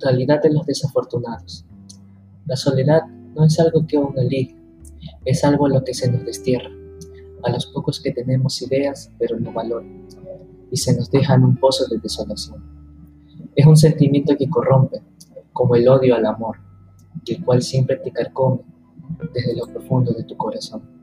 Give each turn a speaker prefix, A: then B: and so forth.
A: realidad de los desafortunados. La soledad no es algo que uno elige, es algo a lo que se nos destierra, a los pocos que tenemos ideas pero no valor, y se nos deja en un pozo de desolación. Es un sentimiento que corrompe, como el odio al amor, el cual siempre te carcome desde lo profundo de tu corazón.